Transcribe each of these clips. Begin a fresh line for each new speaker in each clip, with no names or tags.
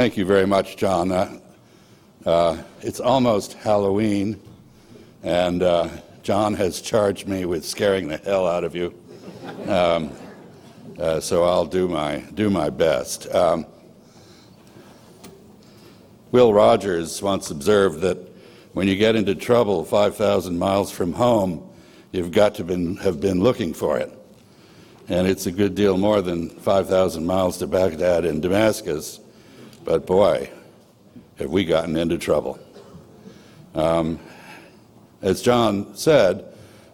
Thank you very much, John. Uh, uh, it's almost Halloween, and uh, John has charged me with scaring the hell out of you. Um, uh, so I'll do my, do my best. Um, Will Rogers once observed that when you get into trouble 5,000 miles from home, you've got to been, have been looking for it. And it's a good deal more than 5,000 miles to Baghdad and Damascus. But boy, have we gotten into trouble. Um, as John said,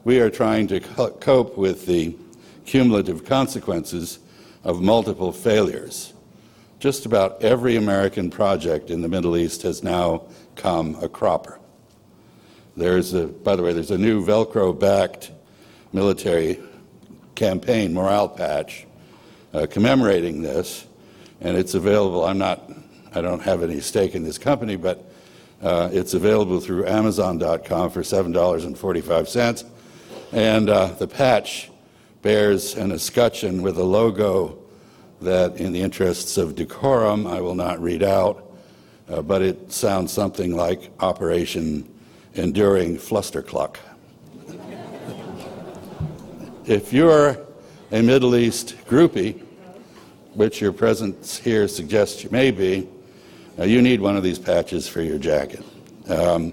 we are trying to cope with the cumulative consequences of multiple failures. Just about every American project in the Middle East has now come a cropper. There's a, by the way, there's a new Velcro backed military campaign morale patch uh, commemorating this, and it's available. I'm not, I don't have any stake in this company, but uh, it's available through Amazon.com for $7.45. And uh, the patch bears an escutcheon with a logo that, in the interests of decorum, I will not read out, uh, but it sounds something like Operation Enduring Flustercluck. if you're a Middle East groupie, which your presence here suggests you may be, uh, you need one of these patches for your jacket. Um,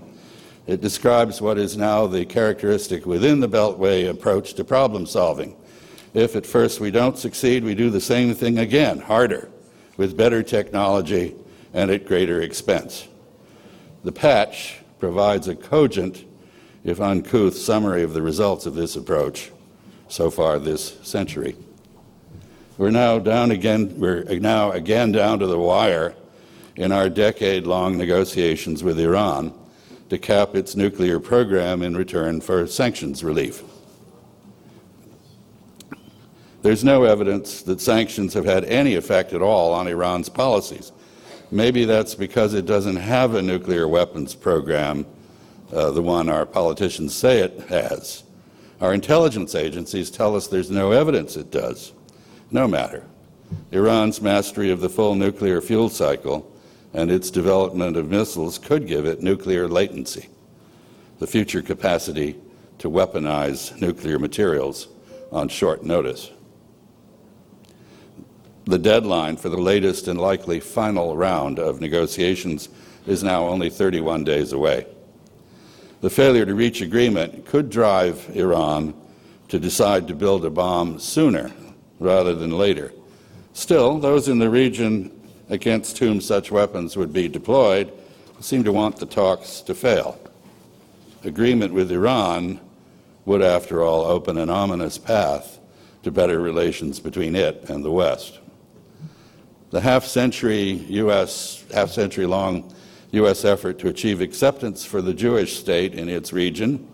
it describes what is now the characteristic within the Beltway approach to problem solving. If at first we don't succeed, we do the same thing again, harder, with better technology and at greater expense. The patch provides a cogent, if uncouth, summary of the results of this approach so far this century. We're now down again, we're now again down to the wire in our decade long negotiations with Iran to cap its nuclear program in return for sanctions relief. There's no evidence that sanctions have had any effect at all on Iran's policies. Maybe that's because it doesn't have a nuclear weapons program, uh, the one our politicians say it has. Our intelligence agencies tell us there's no evidence it does. No matter. Iran's mastery of the full nuclear fuel cycle and its development of missiles could give it nuclear latency, the future capacity to weaponize nuclear materials on short notice the deadline for the latest and likely final round of negotiations is now only 31 days away. The failure to reach agreement could drive Iran to decide to build a bomb sooner rather than later. Still, those in the region against whom such weapons would be deployed seem to want the talks to fail. Agreement with Iran would, after all, open an ominous path to better relations between it and the West. The half century U.S., half century long U.S. effort to achieve acceptance for the Jewish state in its region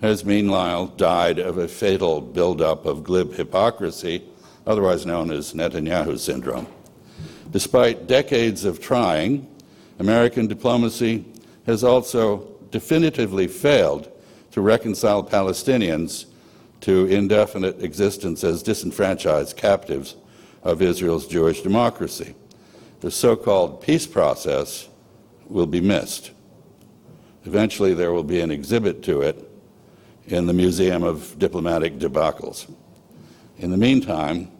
has meanwhile died of a fatal buildup of glib hypocrisy, otherwise known as Netanyahu syndrome. Despite decades of trying, American diplomacy has also definitively failed to reconcile Palestinians to indefinite existence as disenfranchised captives of Israel's Jewish democracy. The so called peace process will be missed. Eventually, there will be an exhibit to it in the Museum of Diplomatic Debacles. In the meantime,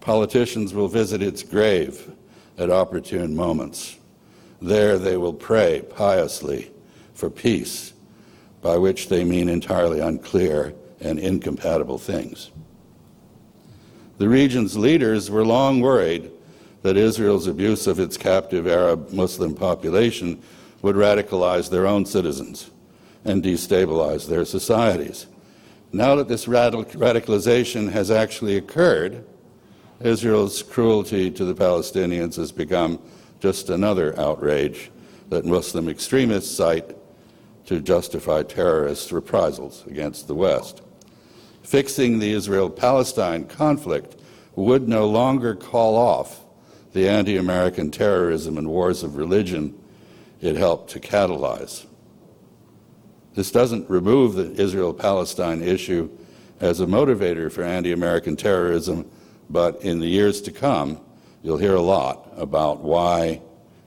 politicians will visit its grave at opportune moments. There they will pray piously for peace, by which they mean entirely unclear and incompatible things. The region's leaders were long worried that Israel's abuse of its captive Arab Muslim population would radicalize their own citizens and destabilize their societies. Now that this radicalization has actually occurred, Israel's cruelty to the Palestinians has become just another outrage that Muslim extremists cite to justify terrorist reprisals against the West fixing the Israel Palestine conflict would no longer call off the anti American terrorism and wars of religion it helped to catalyze. This doesn't remove the Israel Palestine issue as a motivator for anti American terrorism, but in the years to come, you'll hear a lot about why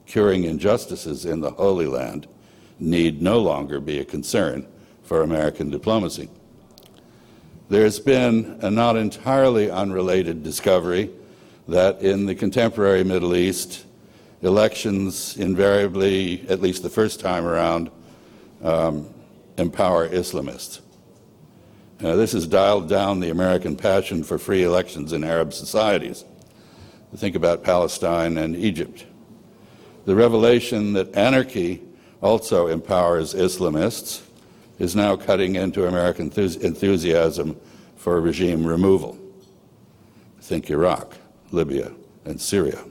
curing injustices in the Holy Land need no longer be a concern for American diplomacy. There's been a not entirely unrelated discovery that in the contemporary Middle East, elections invariably, at least the first time around, um, empower Islamists. Uh, this has dialed down the American passion for free elections in Arab societies. Think about Palestine and Egypt. The revelation that anarchy also empowers Islamists is now cutting into American enthusiasm for regime removal. Think Iraq, Libya, and Syria.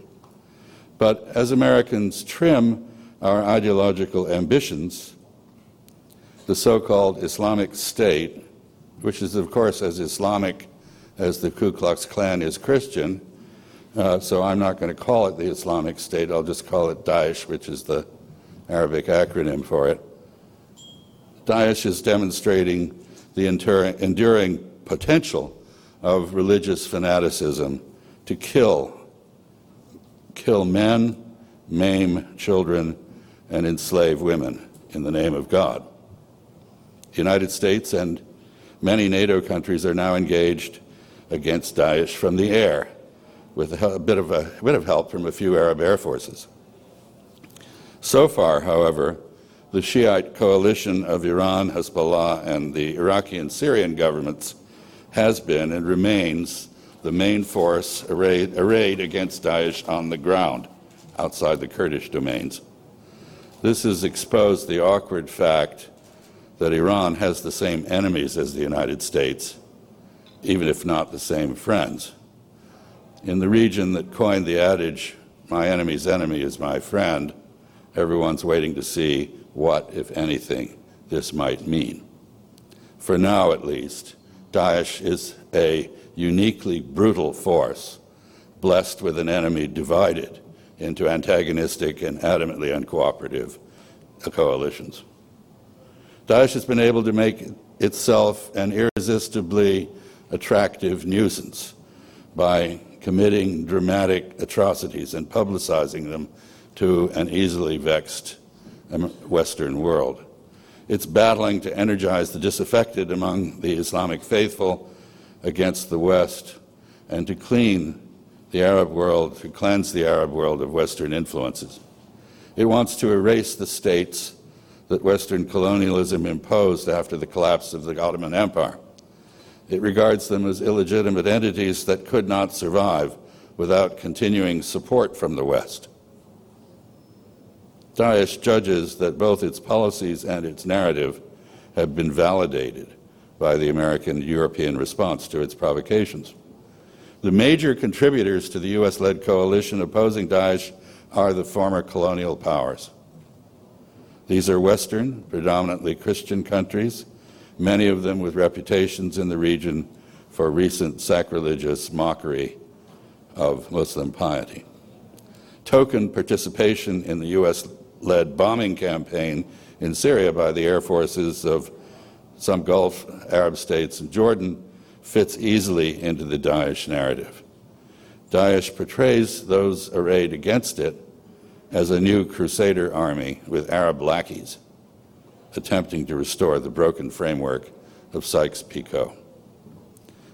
But as Americans trim our ideological ambitions, the so called Islamic State, which is, of course, as Islamic as the Ku Klux Klan is Christian, uh, so I'm not going to call it the Islamic State, I'll just call it Daesh, which is the Arabic acronym for it. Daesh is demonstrating the enduring potential of religious fanaticism to kill kill men, maim children, and enslave women in the name of God. The United States and many NATO countries are now engaged against Daesh from the air, with a bit of, a, a bit of help from a few Arab air forces. So far, however, the Shiite coalition of Iran, Hezbollah, and the Iraqi and Syrian governments has been and remains the main force arrayed, arrayed against Daesh on the ground outside the Kurdish domains. This has exposed the awkward fact that Iran has the same enemies as the United States, even if not the same friends. In the region that coined the adage, my enemy's enemy is my friend, everyone's waiting to see what, if anything, this might mean. For now, at least, Daesh is a uniquely brutal force, blessed with an enemy divided into antagonistic and adamantly uncooperative coalitions. Daesh has been able to make itself an irresistibly attractive nuisance by committing dramatic atrocities and publicizing them to an easily vexed um, Western world. It's battling to energize the disaffected among the Islamic faithful against the West and to clean the Arab world, to cleanse the Arab world of Western influences. It wants to erase the states that Western colonialism imposed after the collapse of the Ottoman Empire. It regards them as illegitimate entities that could not survive without continuing support from the West. Daesh judges that both its policies and its narrative have been validated by the American European response to its provocations. The major contributors to the U.S. led coalition opposing Daesh are the former colonial powers. These are Western, predominantly Christian countries, many of them with reputations in the region for recent sacrilegious mockery of Muslim piety. Token participation in the U.S. led bombing campaign in Syria by the air forces of some Gulf Arab states, and Jordan fits easily into the Daesh narrative. Daesh portrays those arrayed against it as a new crusader army with Arab lackeys attempting to restore the broken framework of Sykes Picot.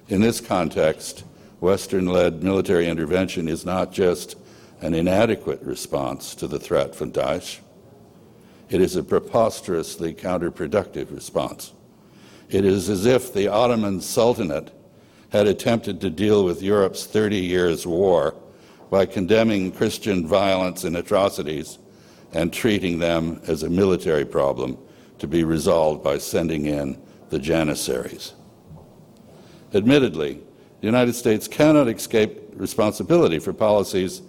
In this context, Western led military intervention is not just an inadequate response to the threat from Daesh, it is a preposterously counterproductive response. It is as if the Ottoman Sultanate had attempted to deal with Europe's 30 years' war by condemning Christian violence and atrocities and treating them as a military problem to be resolved by sending in the Janissaries. Admittedly, the United States cannot escape responsibility for policies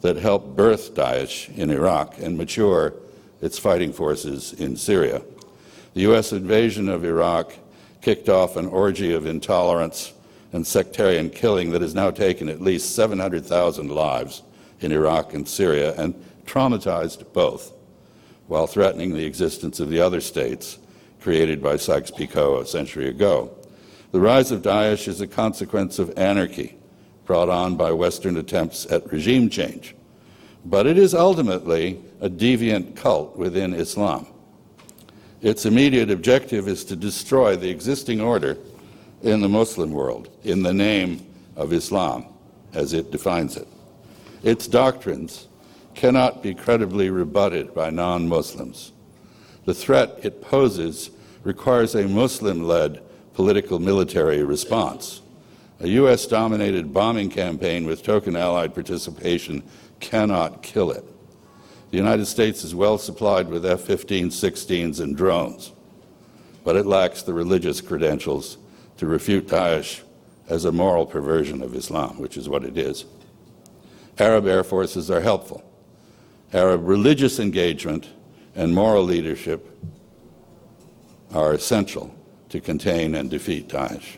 that helped birth Daesh in Iraq and mature its fighting forces in Syria. The U.S. invasion of Iraq kicked off an orgy of intolerance and sectarian killing that has now taken at least 700,000 lives in Iraq and Syria and traumatized both, while threatening the existence of the other states created by Sykes Picot a century ago. The rise of Daesh is a consequence of anarchy brought on by Western attempts at regime change but it is ultimately a deviant cult within Islam. Its immediate objective is to destroy the existing order in the Muslim world in the name of Islam, as it defines it. Its doctrines cannot be credibly rebutted by non Muslims. The threat it poses requires a Muslim led political military response. A U.S. dominated bombing campaign with token Allied participation cannot kill it. The United States is well supplied with F 15, 16s, and drones, but it lacks the religious credentials to refute Daesh as a moral perversion of Islam, which is what it is. Arab air forces are helpful. Arab religious engagement and moral leadership are essential to contain and defeat Daesh.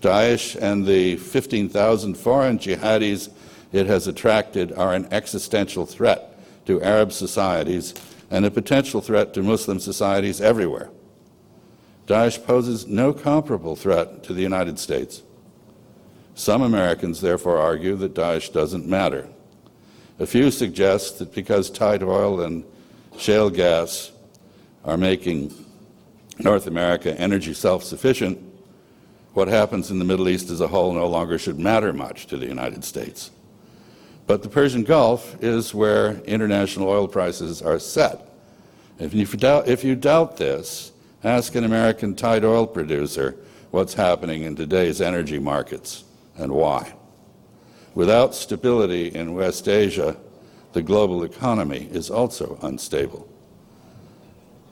Daesh and the 15,000 foreign jihadis it has attracted are an existential threat to Arab societies and a potential threat to Muslim societies everywhere. Daesh poses no comparable threat to the United States. Some Americans therefore argue that Daesh doesn't matter. A few suggest that because tight oil and shale gas are making North America energy self sufficient, what happens in the Middle East as a whole no longer should matter much to the United States. But the Persian Gulf is where international oil prices are set. If you doubt, if you doubt this, ask an American tight oil producer what's happening in today's energy markets and why. Without stability in West Asia, the global economy is also unstable.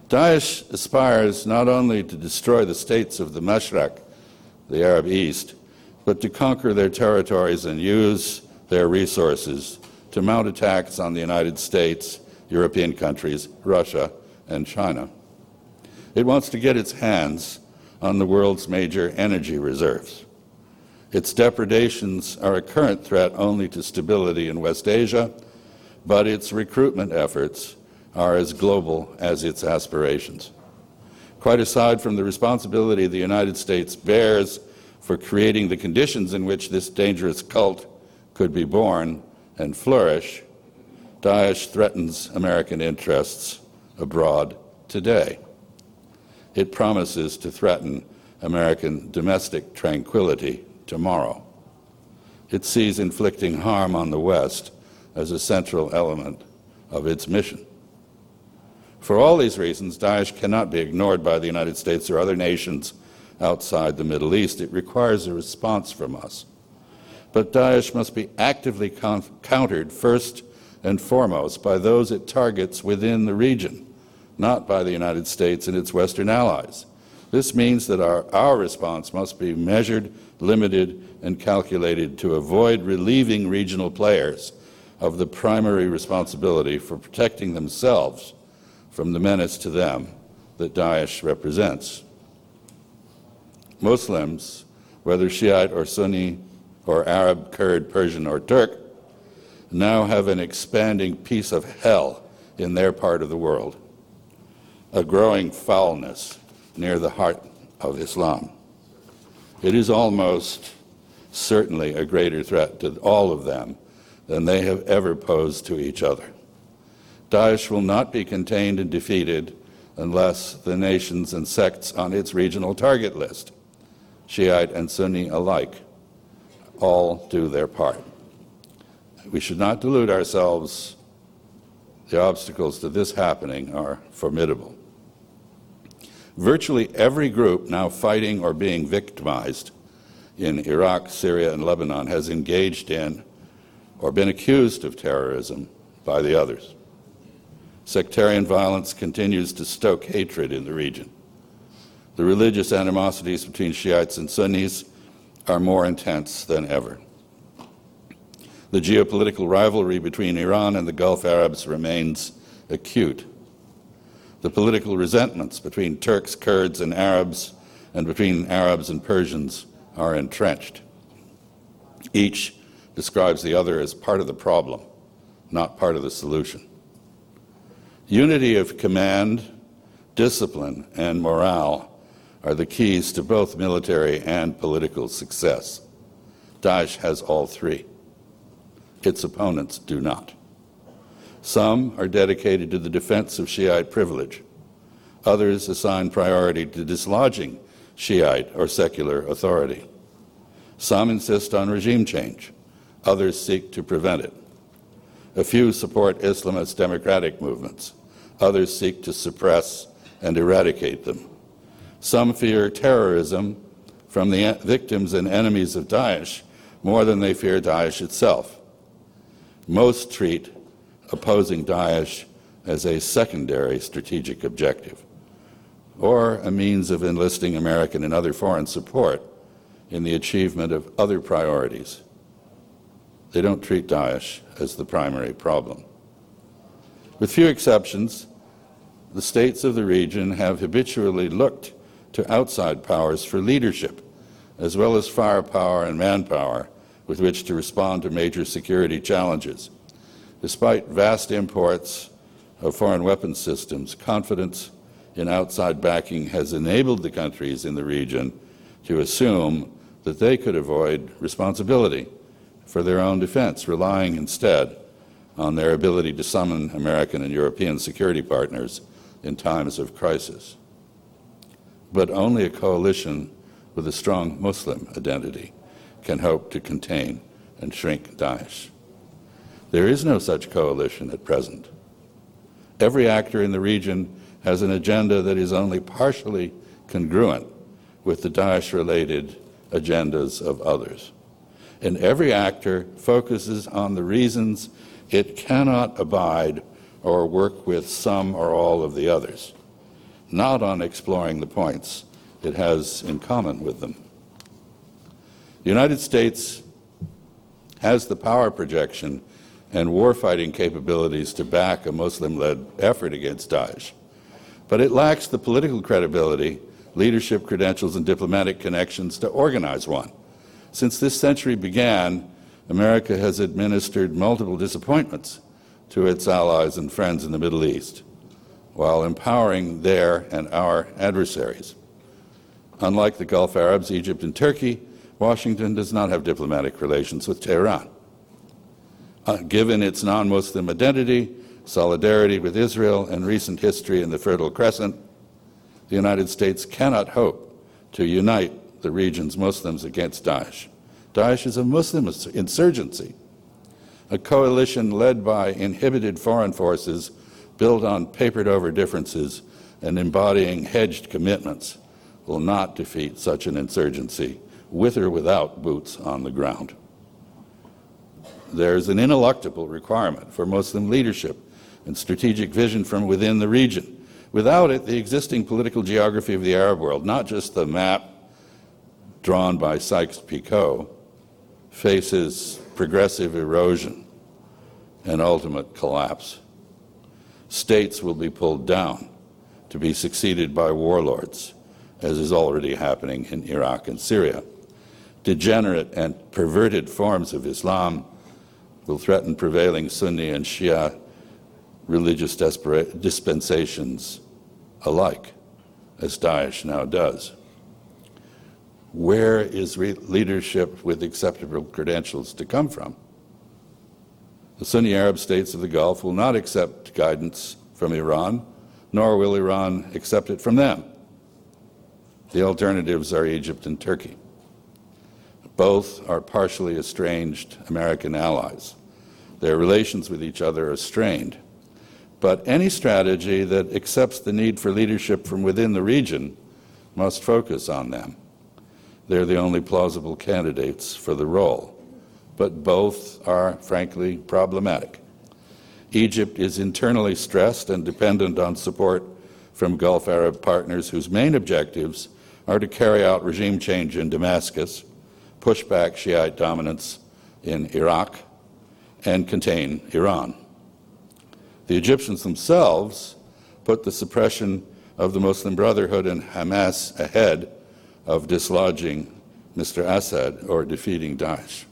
Daesh aspires not only to destroy the states of the Mashreq, the Arab East, but to conquer their territories and use their resources to mount attacks on the United States, European countries, Russia, and China. It wants to get its hands on the world's major energy reserves. Its depredations are a current threat only to stability in West Asia, but its recruitment efforts are as global as its aspirations. Quite aside from the responsibility the United States bears for creating the conditions in which this dangerous cult could be born and flourish, Daesh threatens American interests abroad today. It promises to threaten American domestic tranquility tomorrow. It sees inflicting harm on the West as a central element of its mission. For all these reasons, Daesh cannot be ignored by the United States or other nations outside the Middle East. It requires a response from us. But Daesh must be actively countered first and foremost by those it targets within the region, not by the United States and its Western allies. This means that our, our response must be measured, limited, and calculated to avoid relieving regional players of the primary responsibility for protecting themselves from the menace to them that Daesh represents. Muslims, whether Shiite or Sunni or Arab, Kurd, Persian, or Turk, now have an expanding piece of hell in their part of the world, a growing foulness near the heart of Islam. It is almost certainly a greater threat to all of them than they have ever posed to each other. Daesh will not be contained and defeated unless the nations and sects on its regional target list, Shiite and Sunni alike, all do their part. We should not delude ourselves. The obstacles to this happening are formidable. Virtually every group now fighting or being victimized in Iraq, Syria, and Lebanon has engaged in or been accused of terrorism by the others. Sectarian violence continues to stoke hatred in the region. The religious animosities between Shiites and Sunnis are more intense than ever. The geopolitical rivalry between Iran and the Gulf Arabs remains acute. The political resentments between Turks, Kurds, and Arabs, and between Arabs and Persians, are entrenched. Each describes the other as part of the problem, not part of the solution. Unity of command, discipline, and morale are the keys to both military and political success. Daesh has all three. Its opponents do not. Some are dedicated to the defense of Shiite privilege. Others assign priority to dislodging Shiite or secular authority. Some insist on regime change. Others seek to prevent it. A few support Islamist democratic movements. Others seek to suppress and eradicate them. Some fear terrorism from the victims and enemies of Daesh more than they fear Daesh itself. Most treat opposing Daesh as a secondary strategic objective or a means of enlisting American and other foreign support in the achievement of other priorities. They don't treat Daesh as the primary problem. With few exceptions, the states of the region have habitually looked to outside powers for leadership, as well as firepower and manpower with which to respond to major security challenges. Despite vast imports of foreign weapons systems, confidence in outside backing has enabled the countries in the region to assume that they could avoid responsibility for their own defense, relying instead on their ability to summon American and European security partners in times of crisis. But only a coalition with a strong Muslim identity can hope to contain and shrink Daesh. There is no such coalition at present. Every actor in the region has an agenda that is only partially congruent with the Daesh related agendas of others. And every actor focuses on the reasons it cannot abide or work with some or all of the others, not on exploring the points it has in common with them. The United States has the power projection and warfighting capabilities to back a Muslim led effort against Daesh. But it lacks the political credibility, leadership credentials, and diplomatic connections to organize one. Since this century began, America has administered multiple disappointments to its allies and friends in the Middle East, while empowering their and our adversaries. Unlike the Gulf Arabs, Egypt, and Turkey, Washington does not have diplomatic relations with Tehran. Uh, given its non Muslim identity, solidarity with Israel, and recent history in the Fertile Crescent, the United States cannot hope to unite the region's Muslims against Daesh. Daesh is a Muslim insurgency a coalition led by inhibited foreign forces built on papered over differences and embodying hedged commitments will not defeat such an insurgency with or without boots on the ground. There's an ineluctable requirement for Muslim leadership and strategic vision from within the region. Without it, the existing political geography of the Arab world, not just the map drawn by Sykes Picot, faces progressive erosion and ultimate collapse. States will be pulled down to be succeeded by warlords, as is already happening in Iraq and Syria. Degenerate and perverted forms of Islam will threaten prevailing Sunni and Shia religious dispensations alike, as Daesh now does. Where is leadership with acceptable credentials to come from? The Sunni Arab states of the Gulf will not accept guidance from Iran, nor will Iran accept it from them. The alternatives are Egypt and Turkey. Both are partially estranged American allies. Their relations with each other are strained. But any strategy that accepts the need for leadership from within the region must focus on them. They're the only plausible candidates for the role, but both are frankly problematic. Egypt is internally stressed and dependent on support from Gulf Arab partners whose main objectives are to carry out regime change in Damascus, push back Shiite dominance in Iraq, and contain Iran. The Egyptians themselves put the suppression of the Muslim Brotherhood and Hamas ahead of dislodging Mr. Assad or defeating Daesh.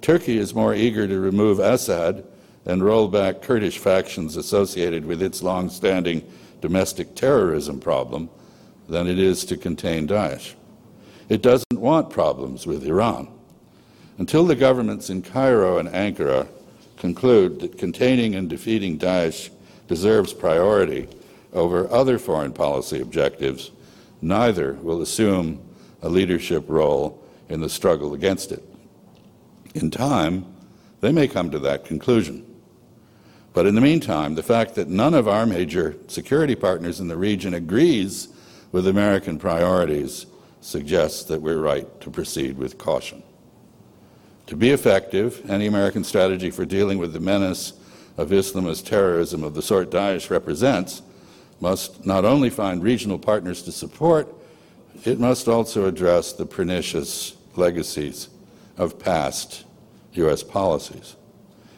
Turkey is more eager to remove Assad and roll back Kurdish factions associated with its long standing domestic terrorism problem than it is to contain Daesh. It doesn't want problems with Iran. Until the governments in Cairo and Ankara conclude that containing and defeating Daesh deserves priority over other foreign policy objectives, neither will assume a leadership role in the struggle against it. In time, they may come to that conclusion. But in the meantime, the fact that none of our major security partners in the region agrees with American priorities suggests that we're right to proceed with caution. To be effective, any American strategy for dealing with the menace of Islamist terrorism of the sort Daesh represents must not only find regional partners to support, it must also address the pernicious legacies of past U.S. policies.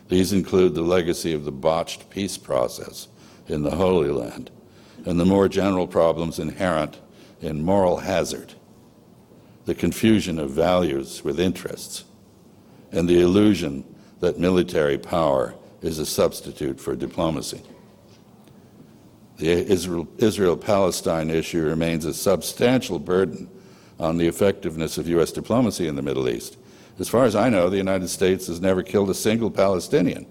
These include the legacy of the botched peace process in the Holy Land and the more general problems inherent in moral hazard, the confusion of values with interests, and the illusion that military power is a substitute for diplomacy. The Israel Palestine issue remains a substantial burden on the effectiveness of U.S. diplomacy in the Middle East as far as I know, the United States has never killed a single Palestinian.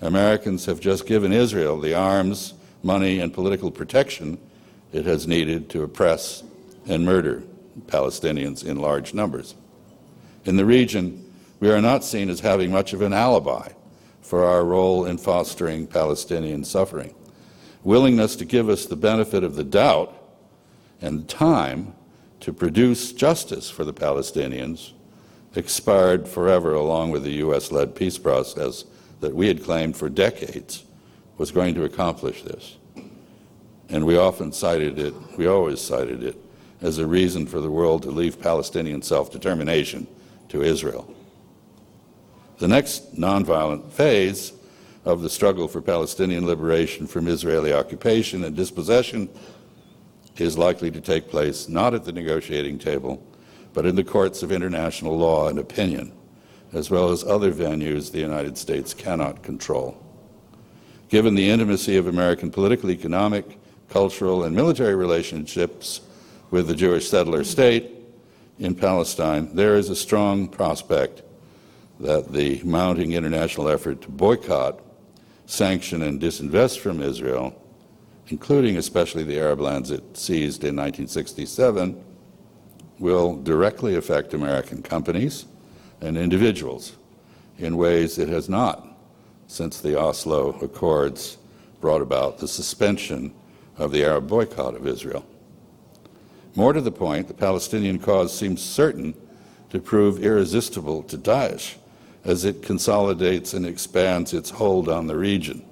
Americans have just given Israel the arms, money, and political protection it has needed to oppress and murder Palestinians in large numbers. In the region, we are not seen as having much of an alibi for our role in fostering Palestinian suffering. Willingness to give us the benefit of the doubt and time to produce justice for the Palestinians expired forever along with the U.S. led peace process that we had claimed for decades was going to accomplish this. And we often cited it, we always cited it, as a reason for the world to leave Palestinian self determination to Israel. The next nonviolent phase of the struggle for Palestinian liberation from Israeli occupation and dispossession is likely to take place not at the negotiating table but in the courts of international law and opinion, as well as other venues the United States cannot control. Given the intimacy of American political, economic, cultural, and military relationships with the Jewish settler state in Palestine, there is a strong prospect that the mounting international effort to boycott, sanction, and disinvest from Israel, including especially the Arab lands it seized in 1967, will directly affect American companies and individuals in ways it has not since the Oslo Accords brought about the suspension of the Arab boycott of Israel. More to the point, the Palestinian cause seems certain to prove irresistible to Daesh as it consolidates and expands its hold on the region,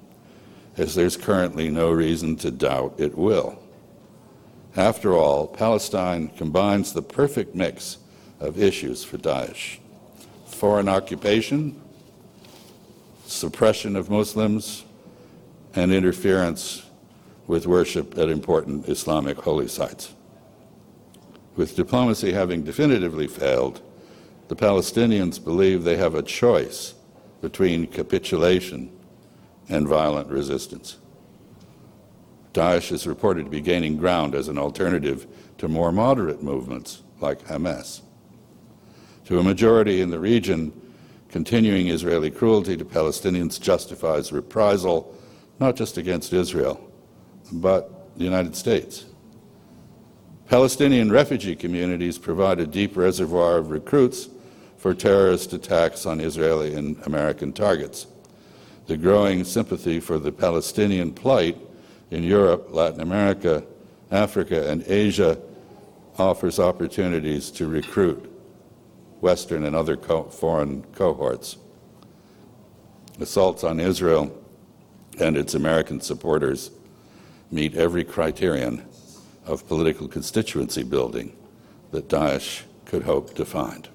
as there's currently no reason to doubt it will. After all, Palestine combines the perfect mix of issues for Daesh foreign occupation, suppression of Muslims, and interference with worship at important Islamic holy sites. With diplomacy having definitively failed, the Palestinians believe they have a choice between capitulation and violent resistance. Daesh is reported to be gaining ground as an alternative to more moderate movements like Hamas. To a majority in the region, continuing Israeli cruelty to Palestinians justifies reprisal not just against Israel, but the United States. Palestinian refugee communities provide a deep reservoir of recruits for terrorist attacks on Israeli and American targets. The growing sympathy for the Palestinian plight in Europe, Latin America, Africa, and Asia offers opportunities to recruit Western and other co- foreign cohorts. Assaults on Israel and its American supporters meet every criterion of political constituency building that Daesh could hope to find.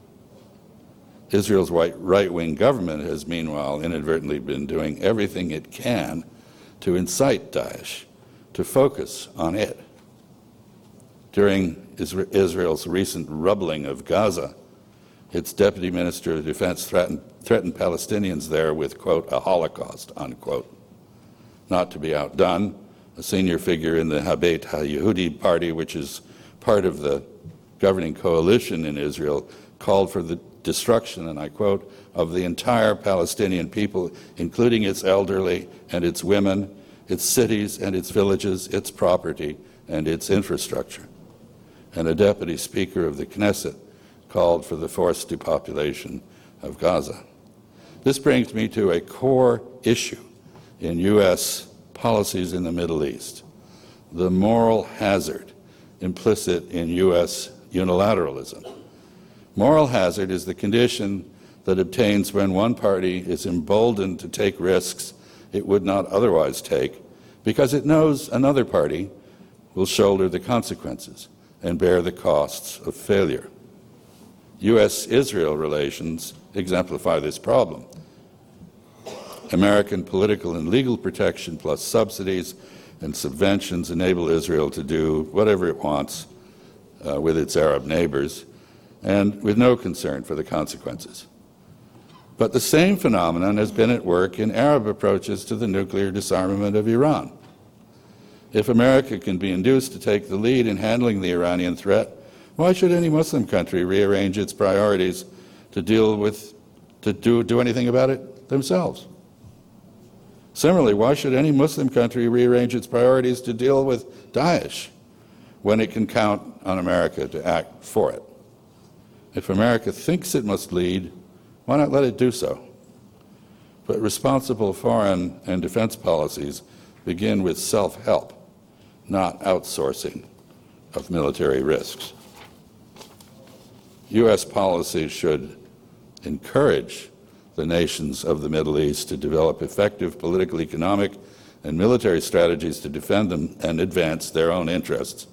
Israel's right wing government has meanwhile inadvertently been doing everything it can to incite Daesh to focus on it. During Israel's recent rubbling of Gaza, its deputy minister of defense threatened, threatened Palestinians there with, quote, a Holocaust, unquote. Not to be outdone, a senior figure in the Habayit HaYehudi party, which is part of the governing coalition in Israel, called for the destruction, and I quote, of the entire Palestinian people, including its elderly and its women, its cities and its villages, its property and its infrastructure. And a deputy speaker of the Knesset called for the forced depopulation of Gaza. This brings me to a core issue in U.S. policies in the Middle East the moral hazard implicit in U.S. unilateralism. Moral hazard is the condition that obtains when one party is emboldened to take risks it would not otherwise take because it knows another party will shoulder the consequences and bear the costs of failure. U.S. Israel relations exemplify this problem. American political and legal protection plus subsidies and subventions enable Israel to do whatever it wants uh, with its Arab neighbors and with no concern for the consequences. But the same phenomenon has been at work in Arab approaches to the nuclear disarmament of Iran. If America can be induced to take the lead in handling the Iranian threat, why should any Muslim country rearrange its priorities to deal with, to do, do anything about it themselves? Similarly, why should any Muslim country rearrange its priorities to deal with Daesh when it can count on America to act for it? If America thinks it must lead, why not let it do so? But responsible foreign and defense policies begin with self help, not outsourcing of military risks. U.S. policy should encourage the nations of the Middle East to develop effective political, economic, and military strategies to defend them and advance their own interests,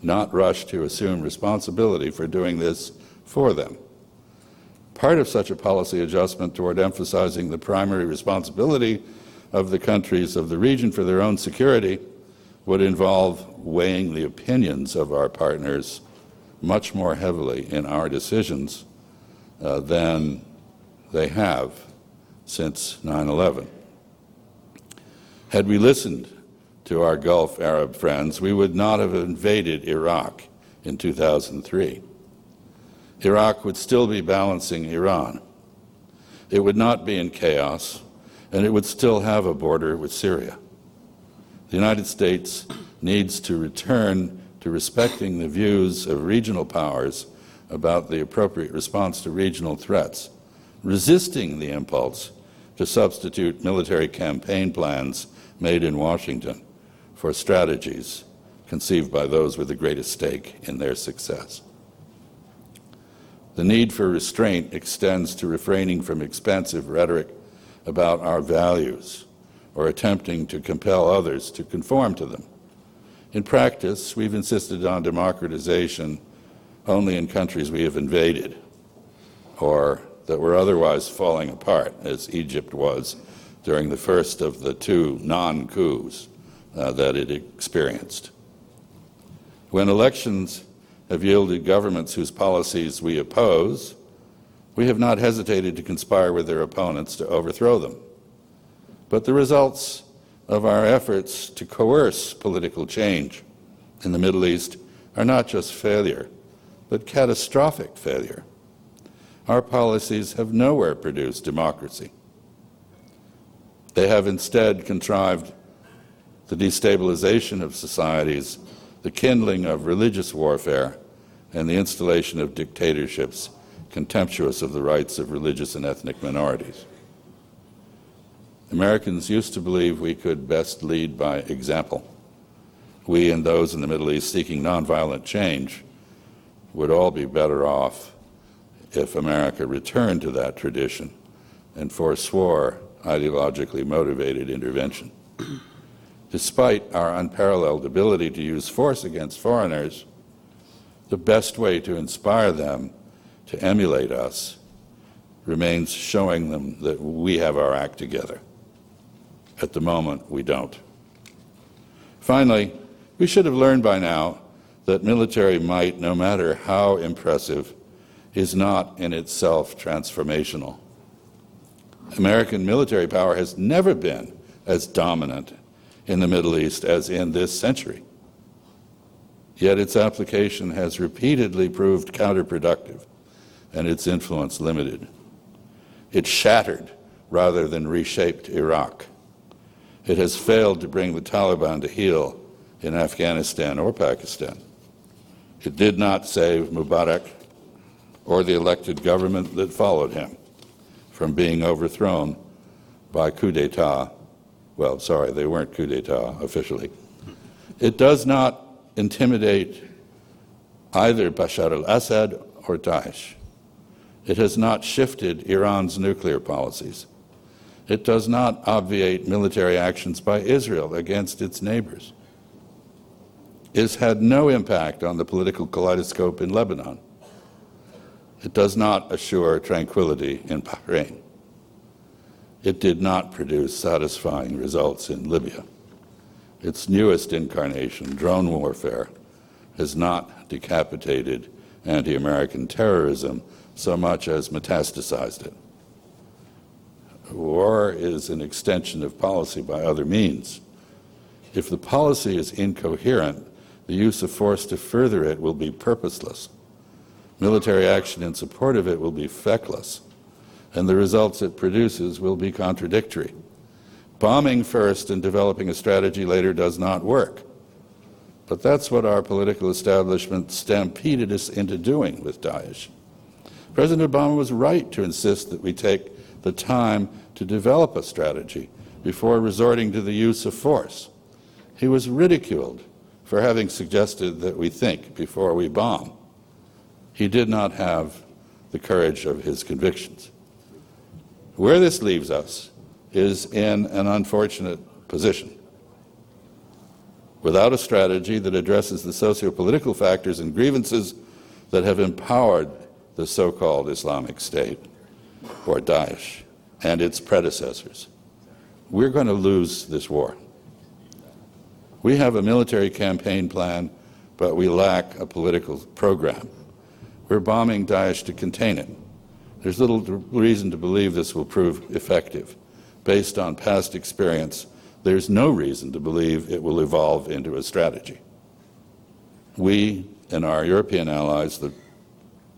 not rush to assume responsibility for doing this for them. Part of such a policy adjustment toward emphasizing the primary responsibility of the countries of the region for their own security would involve weighing the opinions of our partners much more heavily in our decisions uh, than they have since 9 11. Had we listened to our Gulf Arab friends, we would not have invaded Iraq in 2003. Iraq would still be balancing Iran. It would not be in chaos, and it would still have a border with Syria. The United States needs to return to respecting the views of regional powers about the appropriate response to regional threats resisting the impulse to substitute military campaign plans made in Washington for strategies conceived by those with the greatest stake in their success. The need for restraint extends to refraining from expansive rhetoric about our values or attempting to compel others to conform to them. In practice, we've insisted on democratization only in countries we have invaded or that were otherwise falling apart, as Egypt was during the first of the two non coups uh, that it experienced. When elections have yielded governments whose policies we oppose, we have not hesitated to conspire with their opponents to overthrow them. But the results of our efforts to coerce political change in the Middle East are not just failure, but catastrophic failure our policies have nowhere produced democracy. They have instead contrived the destabilization of societies, the kindling of religious warfare, and the installation of dictatorships contemptuous of the rights of religious and ethnic minorities. Americans used to believe we could best lead by example. We and those in the Middle East seeking nonviolent change would all be better off if America returned to that tradition and forswore ideologically motivated intervention. Despite our unparalleled ability to use force against foreigners, the best way to inspire them to emulate us remains showing them that we have our act together. At the moment, we don't. Finally, we should have learned by now that military might, no matter how impressive, is not in itself transformational. American military power has never been as dominant in the Middle East as in this century. Yet its application has repeatedly proved counterproductive and its influence limited. It shattered rather than reshaped Iraq. It has failed to bring the Taliban to heel in Afghanistan or Pakistan. It did not save Mubarak or the elected government that followed him from being overthrown by coup d'etat. Well, sorry, they weren't coup d'etat officially. It does not intimidate either Bashar al Assad or Daesh. It has not shifted Iran's nuclear policies. It does not obviate military actions by Israel against its neighbors. It had no impact on the political kaleidoscope in Lebanon. It does not assure tranquility in Bahrain. It did not produce satisfying results in Libya. Its newest incarnation, drone warfare, has not decapitated anti American terrorism so much as metastasized it. War is an extension of policy by other means. If the policy is incoherent, the use of force to further it will be purposeless. Military action in support of it will be feckless, and the results it produces will be contradictory. Bombing first and developing a strategy later does not work. But that's what our political establishment stampeded us into doing with Daesh. President Obama was right to insist that we take the time to develop a strategy before resorting to the use of force. He was ridiculed for having suggested that we think before we bomb. He did not have the courage of his convictions. Where this leaves us is in an unfortunate position. Without a strategy that addresses the socio-political factors and grievances that have empowered the so-called Islamic State, or Daesh, and its predecessors, we're going to lose this war. We have a military campaign plan, but we lack a political program. We're bombing Daesh to contain it. There's little reason to believe this will prove effective based on past experience, there's no reason to believe it will evolve into a strategy. We and our European allies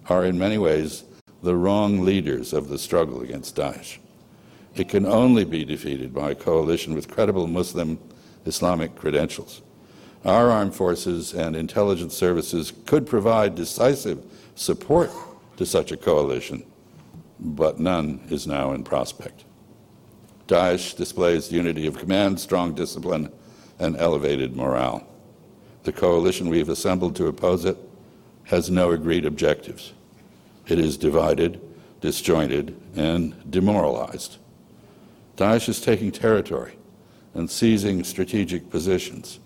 are in many ways the wrong leaders of the struggle against Daesh. It can only be defeated by a coalition with credible Muslim Islamic credentials. Our armed forces and intelligence services could provide decisive support to such a coalition, but none is now in prospect. Daesh displays unity of command, strong discipline, and elevated morale. The coalition we've assembled to oppose it has no agreed objectives. It is divided, disjointed, and demoralized. Daesh is taking territory and seizing strategic positions.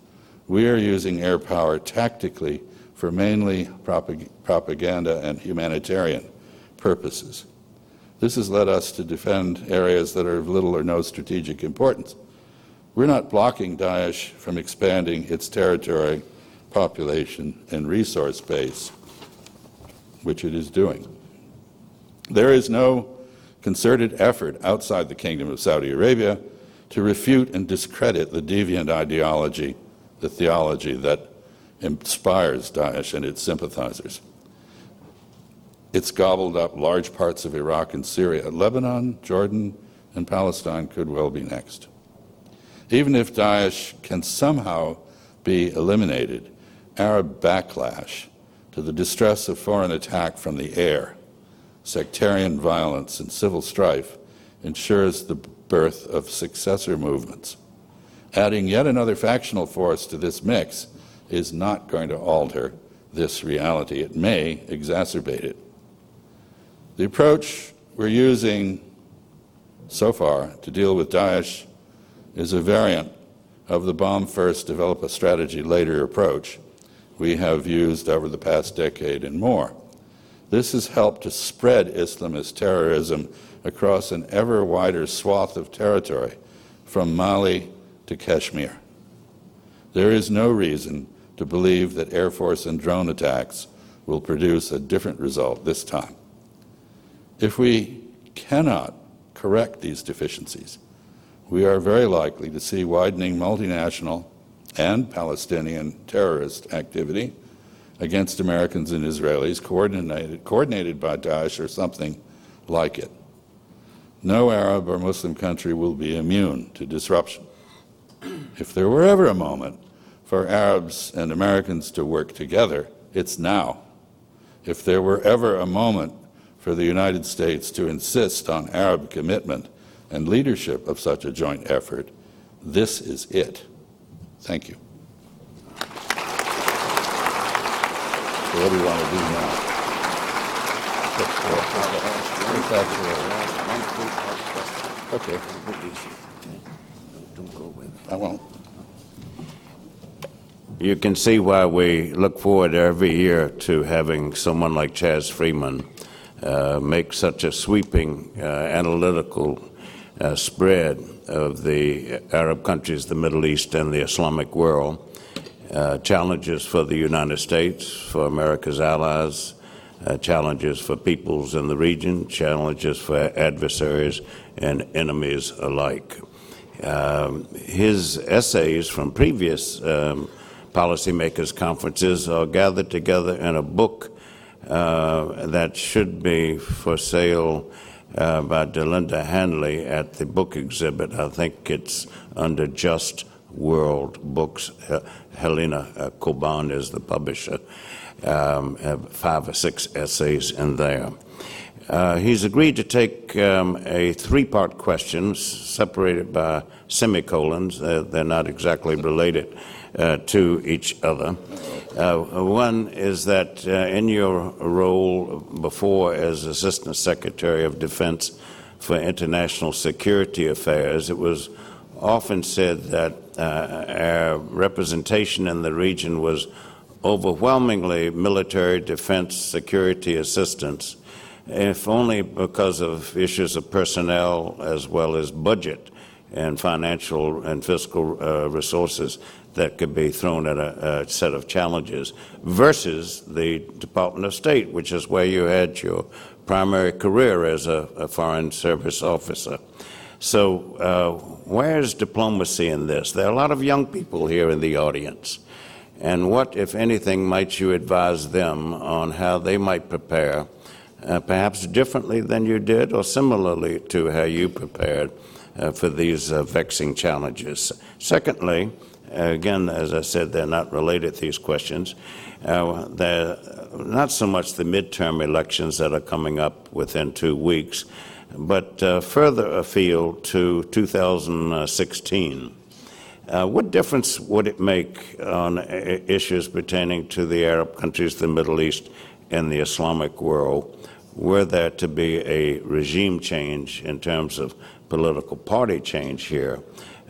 We are using air power tactically for mainly propag propaganda and humanitarian purposes. This has led us to defend areas that are of little or no strategic importance. We're not blocking Daesh from expanding its territory, population, and resource base, which it is doing. There is no concerted effort outside the Kingdom of Saudi Arabia to refute and discredit the deviant ideology, the theology that inspires Daesh and its sympathizers. It's gobbled up large parts of Iraq and Syria. Lebanon, Jordan, and Palestine could well be next. Even if Daesh can somehow be eliminated, Arab backlash to the distress of foreign attack from the air, sectarian violence, and civil strife ensures the birth of successor movements. Adding yet another factional force to this mix is not going to alter this reality. It may exacerbate it. The approach we're using so far to deal with Daesh is a variant of the bomb first, develop a strategy later approach we have used over the past decade and more. This has helped to spread Islamist terrorism across an ever wider swath of territory, from Mali to Kashmir. There is no reason to believe that Air Force and drone attacks will produce a different result this time. If we cannot correct these deficiencies, we are very likely to see widening multinational and Palestinian terrorist activity against Americans and Israelis, coordinated, coordinated by Daesh or something like it. No Arab or Muslim country will be immune to disruption. If there were ever a moment for Arabs and Americans to work together, it's now. If there were ever a moment for the United States to insist on Arab commitment and leadership of such a joint effort, this is it. Thank you. So what do you want to do now? Okay. I won't.
You can see why we look forward every year to having someone like Chas Freeman make such a sweeping uh, analytical uh, spread of the Arab countries, the Middle East, and the Islamic world. Uh, challenges for the United States, for America's allies, uh, challenges for peoples in the region, challenges for adversaries and enemies alike. Um, his essays from previous um, policymakers' conferences are gathered together in a book uh, that should be for sale uh, by Delinda Hanley at the book exhibit. I think it's under Just World Books. Helena uh, Cobban is the publisher. Um, five or six essays in there. Uh, he's agreed to take um, a three part question separated by semicolons. Uh, they're not exactly related uh, to each other. Uh, one is that uh, in your role before as Assistant Secretary of Defense for International Security Affairs, it was often said that uh, our representation in the region was overwhelmingly military defense security assistance, if only because of issues of personnel as well as budget and financial and fiscal uh, resources that could be thrown at a, a, set of challenges versus the Department of State, which is where you had your primary career as a, a Foreign Service officer. So, uh, where's diplomacy in this? There are a lot of young people here in the audience. And what, if anything, might you advise them on how they might prepare, uh, perhaps differently than you did, or similarly to how you prepared uh, for these uh, vexing challenges? Secondly, again, as I said, they're not related, these questions. Uh, they're not so much the midterm elections that are coming up within two weeks, but uh, further afield to 2016. Uh, what difference would it make on issues pertaining to the Arab countries, the Middle East, and the Islamic world were there to be a regime change in terms of political party change here?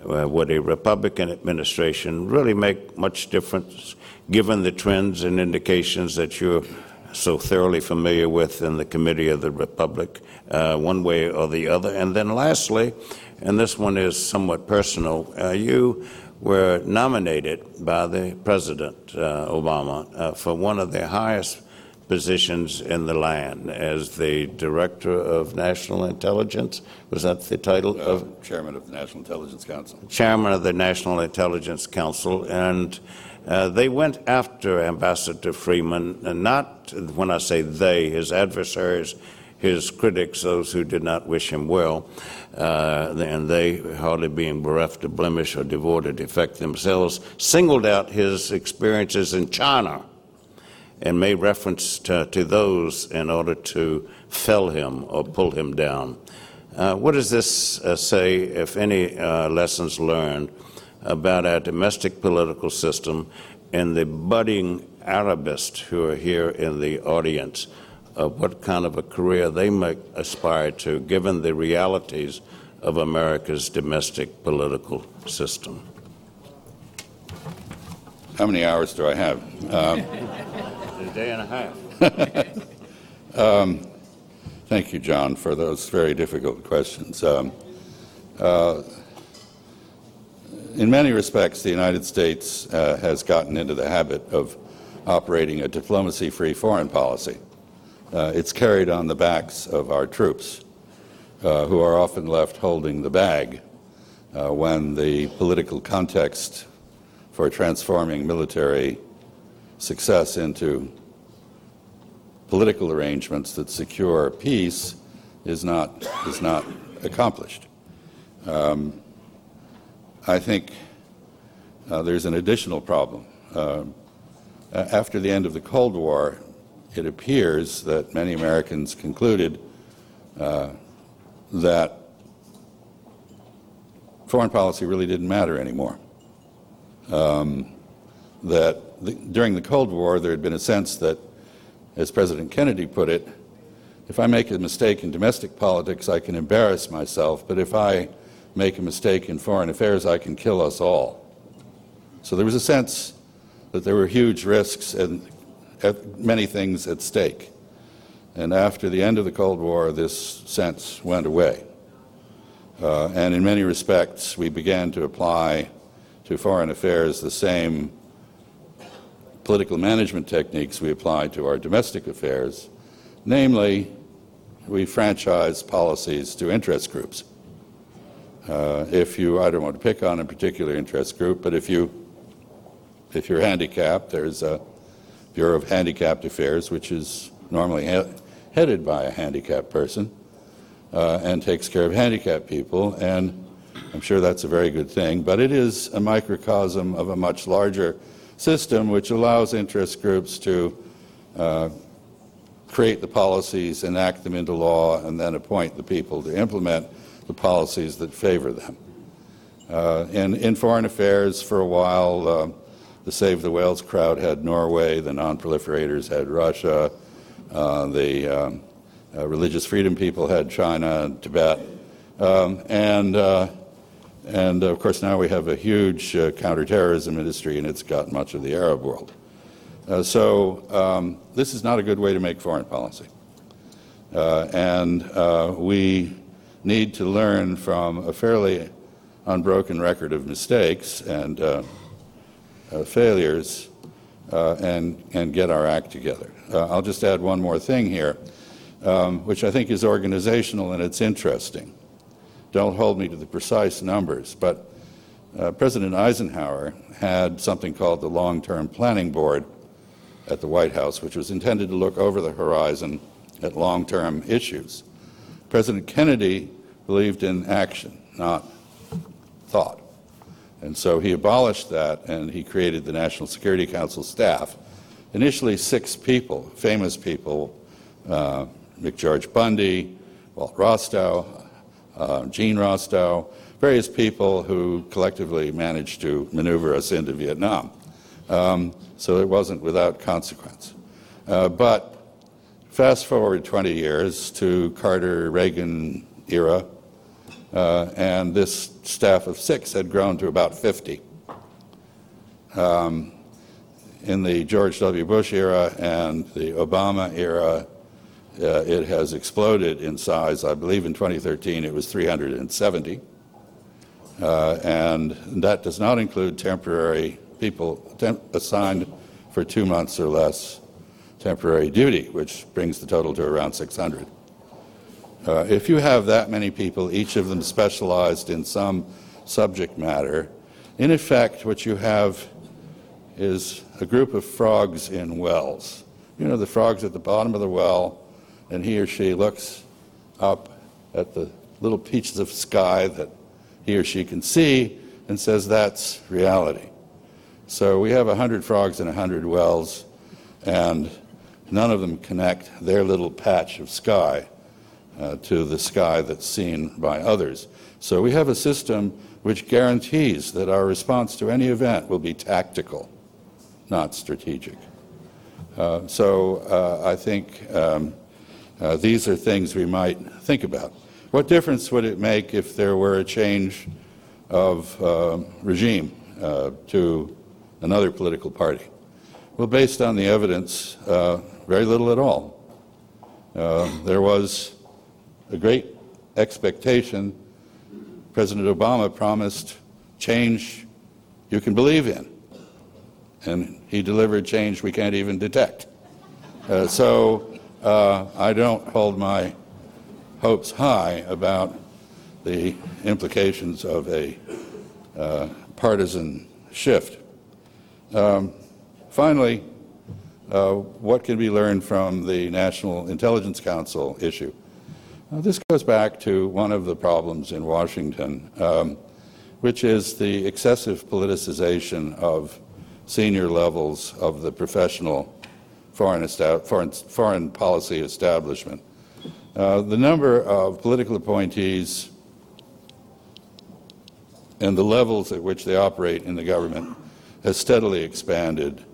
Uh, would a Republican administration really make much difference given the trends and indications that you're so thoroughly familiar with in the Committee of the Republic, uh, one way or the other? And then lastly, and this one is somewhat personal, uh, you were nominated by the President uh, Obama uh, for one of the highest positions in the land as the Director of National Intelligence. Was that the title
uh,
of?
Chairman of the National Intelligence Council.
Chairman of the National Intelligence Council. And uh, they went after Ambassador Freeman, and not when I say they, his adversaries, his critics, those who did not wish him well, uh, and they, hardly being bereft of blemish or devoid of defect themselves, singled out his experiences in China and made reference to, to those in order to fell him or pull him down. Uh, what does this uh, say, if any, uh, lessons learned about our domestic political system and the budding Arabists who are here in the audience of what kind of a career they might aspire to, given the realities of America's domestic political system?
How many hours do I have?
A day and a half.
um, thank you, John, for those very difficult questions. Um, uh, in many respects, the United States uh, has gotten into the habit of operating a diplomacy free foreign policy. Uh, it's carried on the backs of our troops, uh, who are often left holding the bag uh, when the political context for transforming military success into political arrangements that secure peace is not, is not accomplished. Um, I think uh, there's an additional problem. Uh, after the end of the Cold War, it appears that many Americans concluded uh, that foreign policy really didn't matter anymore. Um, that the, during the Cold War, there had been a sense that, as President Kennedy put it, if I make a mistake in domestic politics, I can embarrass myself, but if I make a mistake in foreign affairs, I can kill us all. So there was a sense that there were huge risks and many things at stake. And after the end of the Cold War, this sense went away. Uh, and in many respects, we began to apply to foreign affairs the same political management techniques we apply to our domestic affairs. Namely, we franchise policies to interest groups. Uh, if you, I don't want to pick on a particular interest group, but if you, if you're handicapped, there's a Bureau of Handicapped Affairs, which is normally he- headed by a handicapped person uh, and takes care of handicapped people, and I'm sure that's a very good thing, but it is a microcosm of a much larger system which allows interest groups to uh, create the policies, enact them into law, and then appoint the people to implement the policies that favor them. Uh, in, in foreign affairs, for a while, uh, the Save the Whales crowd had Norway, the non-proliferators had Russia, uh, the um, uh, religious freedom people had China and Tibet, um, and uh, and of course now we have a huge uh, counterterrorism industry, and it's got much of the Arab world. Uh, so um, this is not a good way to make foreign policy, uh, and uh, we need to learn from a fairly unbroken record of mistakes and failures, and and get our act together. I'll just add one more thing here um, which I think is organizational and it's interesting. Don't hold me to the precise numbers, but uh, President Eisenhower had something called the Long Term Planning Board at the White House, which was intended to look over the horizon at long term issues. President Kennedy believed in action, not thought. And so he abolished that and he created the National Security Council staff. Initially, six people, famous people, uh, McGeorge Bundy, Walt Rostow, uh, Gene Rostow, various people who collectively managed to maneuver us into Vietnam. Um, so it wasn't without consequence. Uh, but fast forward 20 years to Carter Reagan era, uh, and this staff of six had grown to about 50. Um, in the George W. Bush era and the Obama era, uh, it has exploded in size. I believe in 2013 it was 370. Uh, and that does not include temporary people temp- assigned for two months or less temporary duty, which brings the total to around 600. Uh, if you have that many people, each of them specialized in some subject matter, in effect, what you have is a group of frogs in wells. You know, the frogs at the bottom of the well and he or she looks up at the little peaches of sky that he or she can see and says, That's reality. So we have 100 frogs in 100 wells, and none of them connect their little patch of sky uh, to the sky that's seen by others. So we have a system which guarantees that our response to any event will be tactical, not strategic. Uh, so uh, I think um, uh, these are things we might think about. What difference would it make if there were a change of uh, regime uh, to another political party? Well, based on the evidence, uh, very little at all. Uh, there was a great expectation. President Obama promised change you can believe in, and he delivered change we can't even detect. Uh, so uh, I don't hold my hopes high about the implications of a uh, partisan shift. Um, finally, uh, what can be learned from the National Intelligence Council issue? Uh, this goes back to one of the problems in Washington, um, which is the excessive politicization of senior levels of the professional foreign, foreign, foreign policy establishment. Uh, the number of political appointees and the levels at which they operate in the government has steadily expanded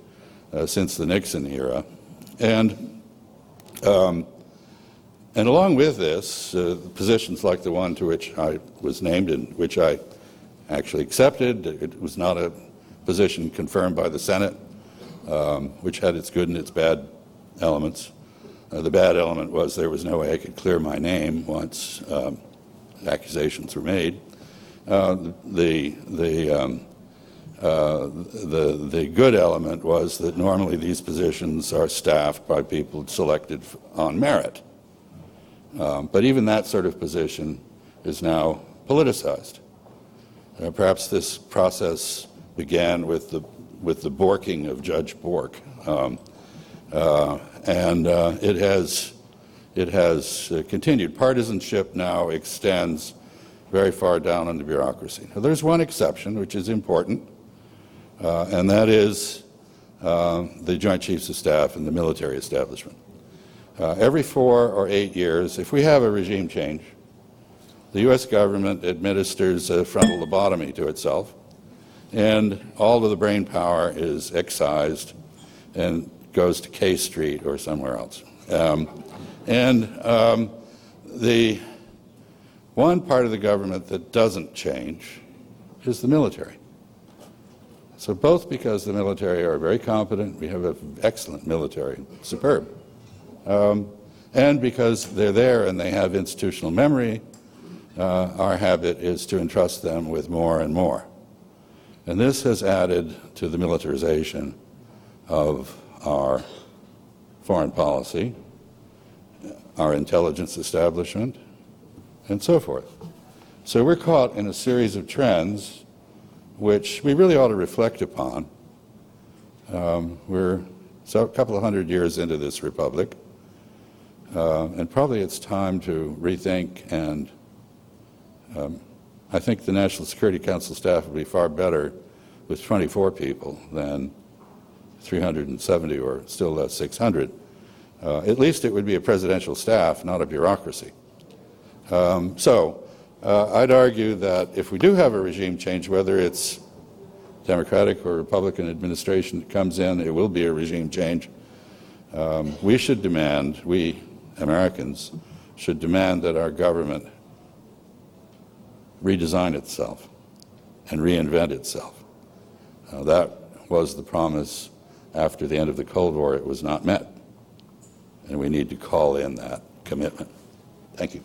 uh, since the Nixon era. And, um, and along with this, uh, positions like the one to which I was named and which I actually accepted, it was not a position confirmed by the Senate, um, which had its good and its bad elements. Uh, the bad element was there was no way I could clear my name once um, accusations were made. Uh, the, the, um, uh, the, the good element was that normally these positions are staffed by people selected on merit. Um, but even that sort of position is now politicized. Uh, perhaps this process began with the, with the borking of Judge Bork. Um, uh, and uh, it has, it has uh, continued. Partisanship now extends very far down in the bureaucracy. Now, there's one exception, which is important, uh, and that is uh, the Joint Chiefs of Staff and the military establishment. Uh, every four or eight years, if we have a regime change, the U.S. government administers a frontal lobotomy to itself, and all of the brain power is excised and goes to K Street or somewhere else. Um, and um, the one part of the government that doesn't change is the military. So, both because the military are very competent, we have an excellent military, superb, um, and because they're there and they have institutional memory, uh, our habit is to entrust them with more and more. And this has added to the militarization of our foreign policy, our intelligence establishment, and so forth. So we're caught in a series of trends which we really ought to reflect upon. Um, we're so a couple of hundred years into this republic, uh, and probably it's time to rethink. And um, I think the National Security Council staff would be far better with 24 people than 370 or still less 600. Uh, at least it would be a presidential staff, not a bureaucracy. Um, so uh, I'd argue that if we do have a regime change, whether it's Democratic or Republican administration that comes in, it will be a regime change. Um, we should demand, we Americans should demand that our government redesign itself and reinvent itself. Uh, that was the promise after the end of the Cold War. It was not met. And we need to call in that commitment. Thank you.